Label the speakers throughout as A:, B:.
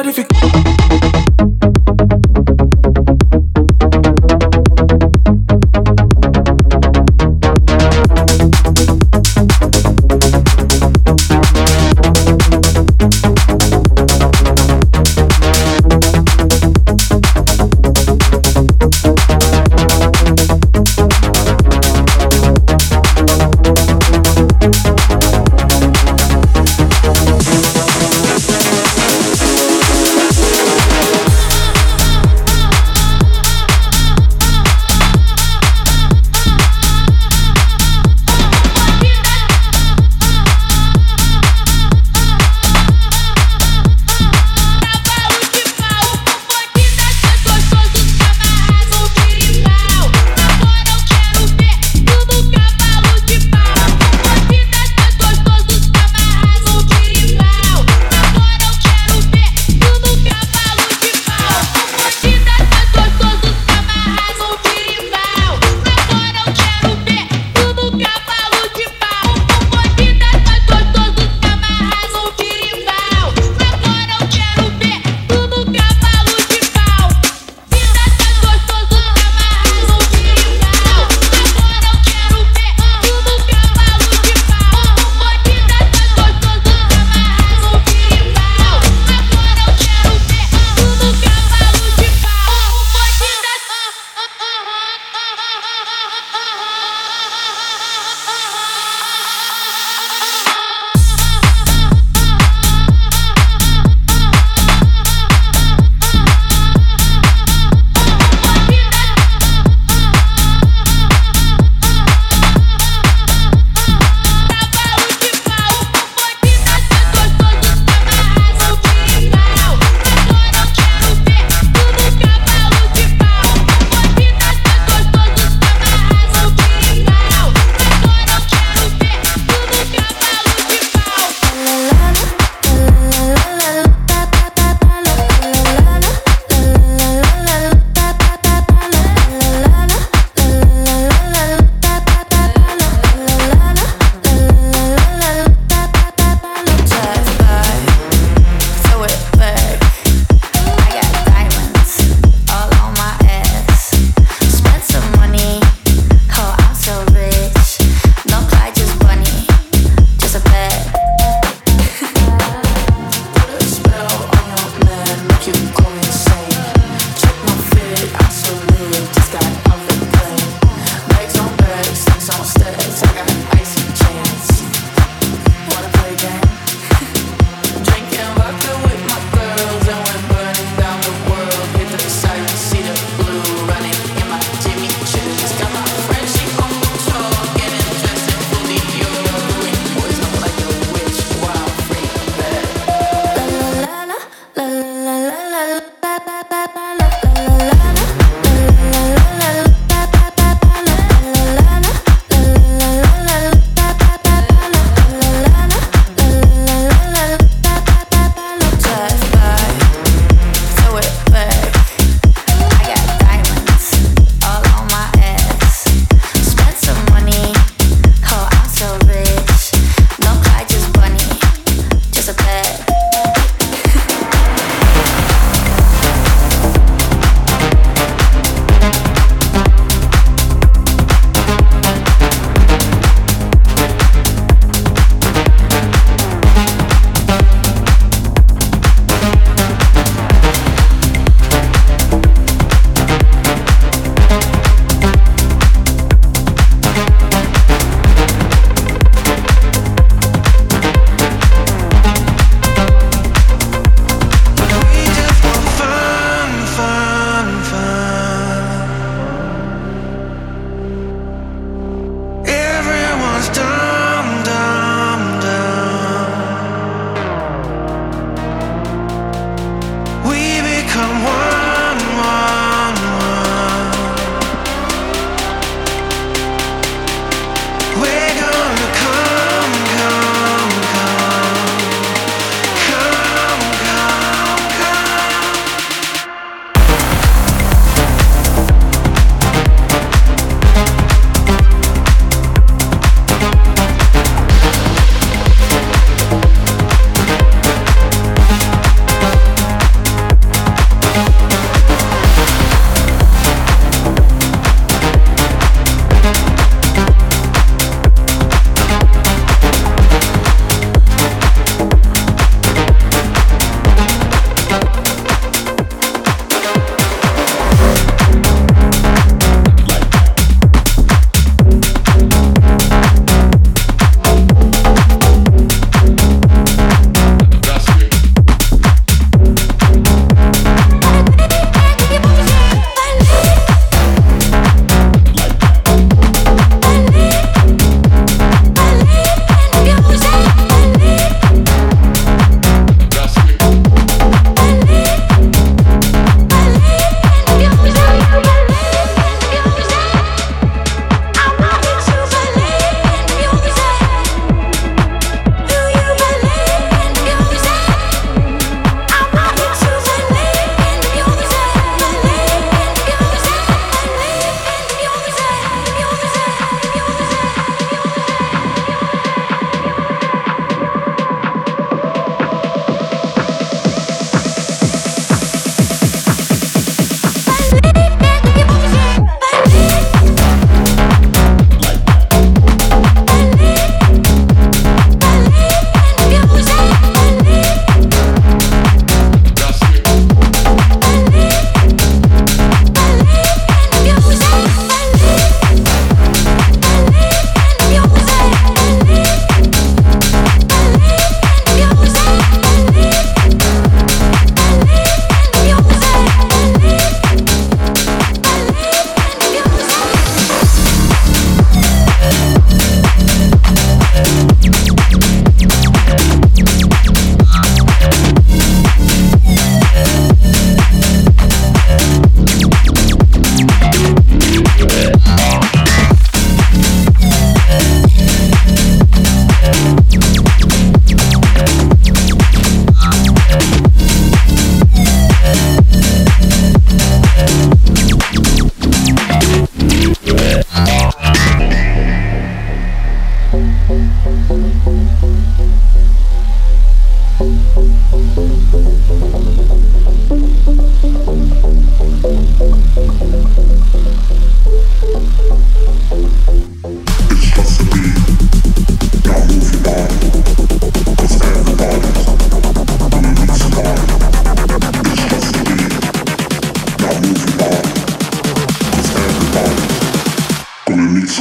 A: But if you sky.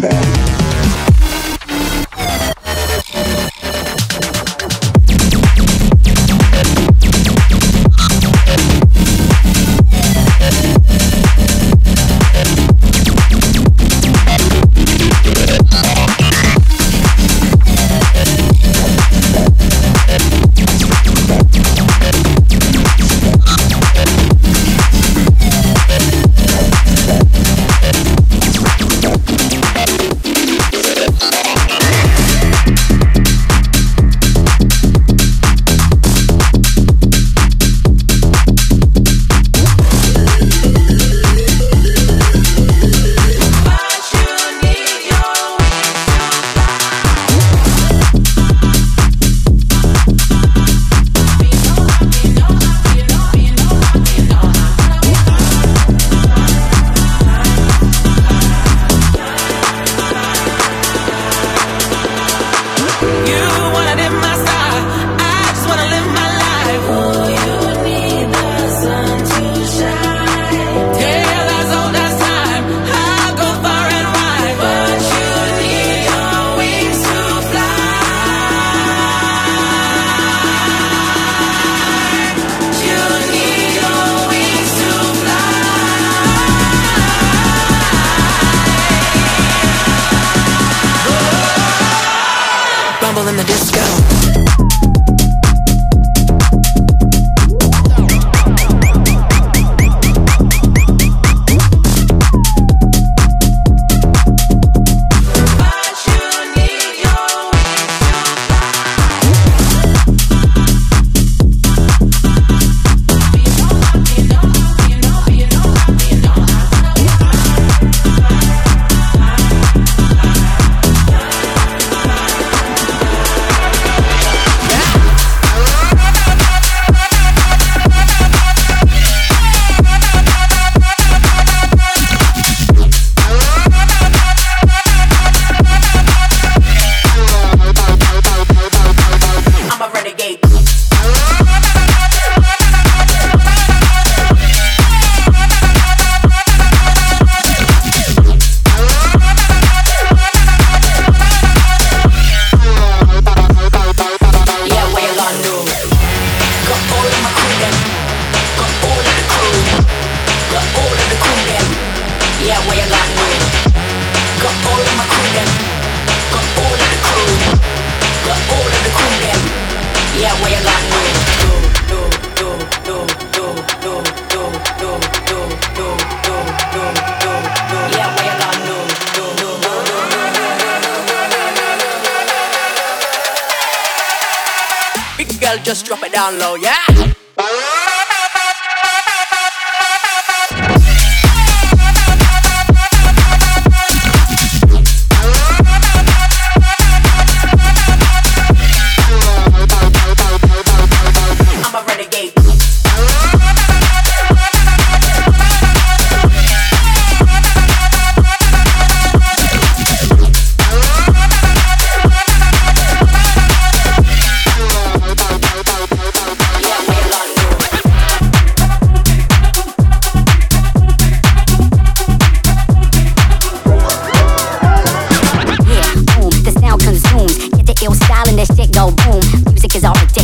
A: bad. renegade. yeah. Yeah. Big girl, just drop it down low, yeah.
B: island, this shit go boom. Music is
C: all addictive.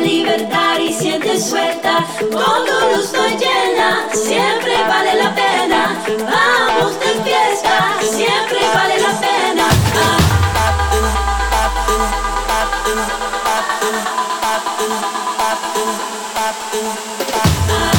C: libertad y siente suelta. Con tu luz no llena, siempre vale la pena. Vamos de fiesta, siempre vale la pena. Ah.